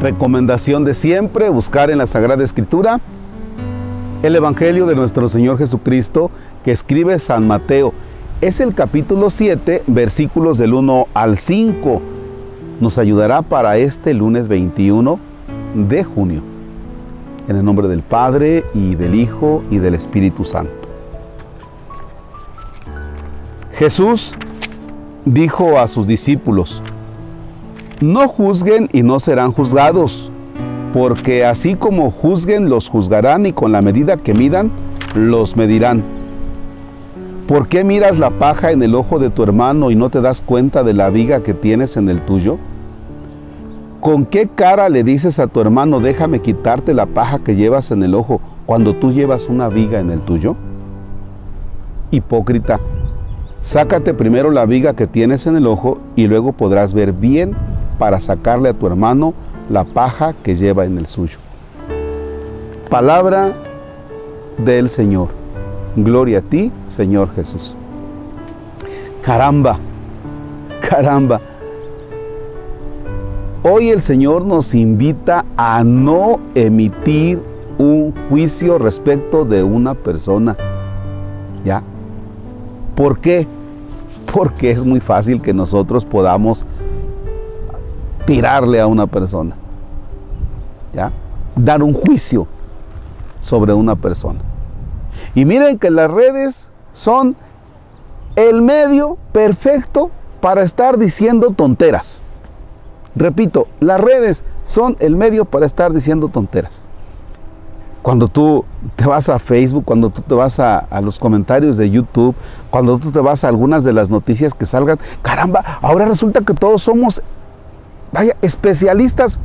recomendación de siempre, buscar en la Sagrada Escritura el Evangelio de nuestro Señor Jesucristo que escribe San Mateo. Es el capítulo 7, versículos del 1 al 5. Nos ayudará para este lunes 21 de junio. En el nombre del Padre y del Hijo y del Espíritu Santo. Jesús dijo a sus discípulos, no juzguen y no serán juzgados, porque así como juzguen, los juzgarán y con la medida que midan, los medirán. ¿Por qué miras la paja en el ojo de tu hermano y no te das cuenta de la viga que tienes en el tuyo? ¿Con qué cara le dices a tu hermano, déjame quitarte la paja que llevas en el ojo cuando tú llevas una viga en el tuyo? Hipócrita, sácate primero la viga que tienes en el ojo y luego podrás ver bien para sacarle a tu hermano la paja que lleva en el suyo. Palabra del Señor. Gloria a ti, Señor Jesús. Caramba, caramba. Hoy el Señor nos invita a no emitir un juicio respecto de una persona. ¿Ya? ¿Por qué? Porque es muy fácil que nosotros podamos tirarle a una persona. ¿Ya? Dar un juicio sobre una persona. Y miren que las redes son el medio perfecto para estar diciendo tonteras. Repito, las redes son el medio para estar diciendo tonteras. Cuando tú te vas a Facebook, cuando tú te vas a, a, los comentarios de YouTube, cuando tú te vas a algunas de las noticias que salgan, caramba, ahora resulta que todos somos vaya, especialistas.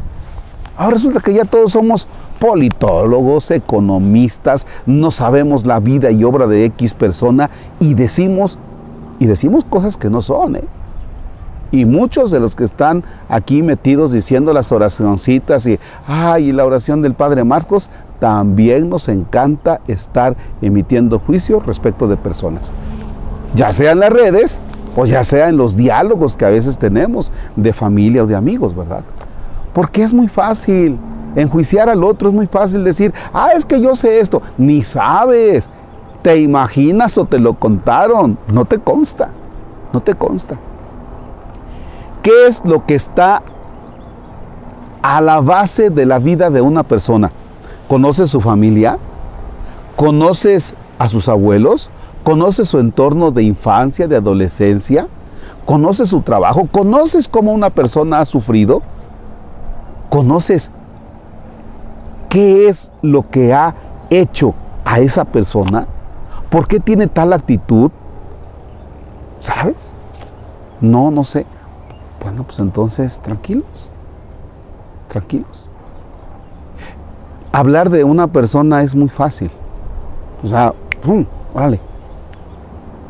Ahora resulta que ya todos somos politólogos, economistas, no sabemos la vida y obra de X persona y decimos, y decimos cosas que no son, ¿eh? Y muchos de los que están aquí metidos diciendo las oracioncitas y, ay, la oración del Padre Marcos, también nos encanta estar emitiendo juicio respecto de personas. Ya sea en las redes o ya sea en los diálogos que a veces tenemos de familia o de amigos, ¿verdad? Porque es muy fácil enjuiciar al otro, es muy fácil decir, ah, es que yo sé esto, ni sabes, te imaginas o te lo contaron, no te consta, no te consta. ¿Qué es lo que está a la base de la vida de una persona? ¿Conoces su familia? ¿Conoces a sus abuelos? ¿Conoces su entorno de infancia, de adolescencia? ¿Conoces su trabajo? ¿Conoces cómo una persona ha sufrido? ¿Conoces qué es lo que ha hecho a esa persona? ¿Por qué tiene tal actitud? ¿Sabes? No, no sé. Bueno, pues entonces tranquilos, tranquilos. Hablar de una persona es muy fácil. O sea, ¡pum! órale.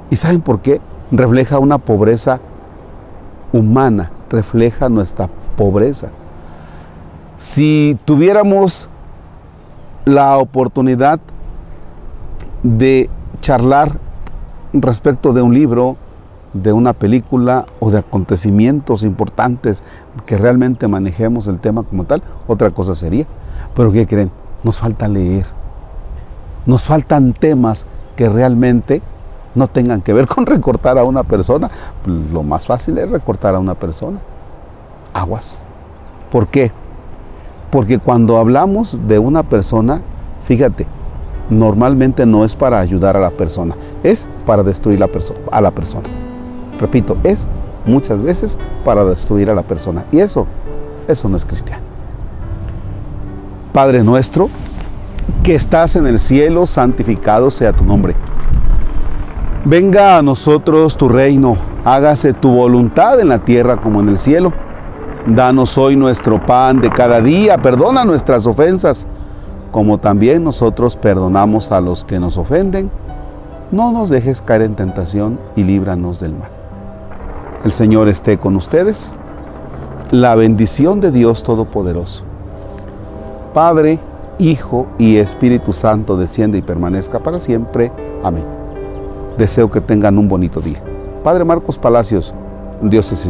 ¿Y saben por qué? Refleja una pobreza humana, refleja nuestra pobreza. Si tuviéramos la oportunidad de charlar respecto de un libro, de una película o de acontecimientos importantes que realmente manejemos el tema como tal, otra cosa sería. Pero ¿qué creen? Nos falta leer. Nos faltan temas que realmente no tengan que ver con recortar a una persona. Lo más fácil es recortar a una persona. Aguas. ¿Por qué? Porque cuando hablamos de una persona, fíjate, normalmente no es para ayudar a la persona, es para destruir a la persona. Repito, es muchas veces para destruir a la persona. Y eso, eso no es cristiano. Padre nuestro, que estás en el cielo, santificado sea tu nombre. Venga a nosotros tu reino, hágase tu voluntad en la tierra como en el cielo. Danos hoy nuestro pan de cada día, perdona nuestras ofensas, como también nosotros perdonamos a los que nos ofenden. No nos dejes caer en tentación y líbranos del mal. El Señor esté con ustedes. La bendición de Dios Todopoderoso, Padre, Hijo y Espíritu Santo desciende y permanezca para siempre. Amén. Deseo que tengan un bonito día. Padre Marcos Palacios, Dios es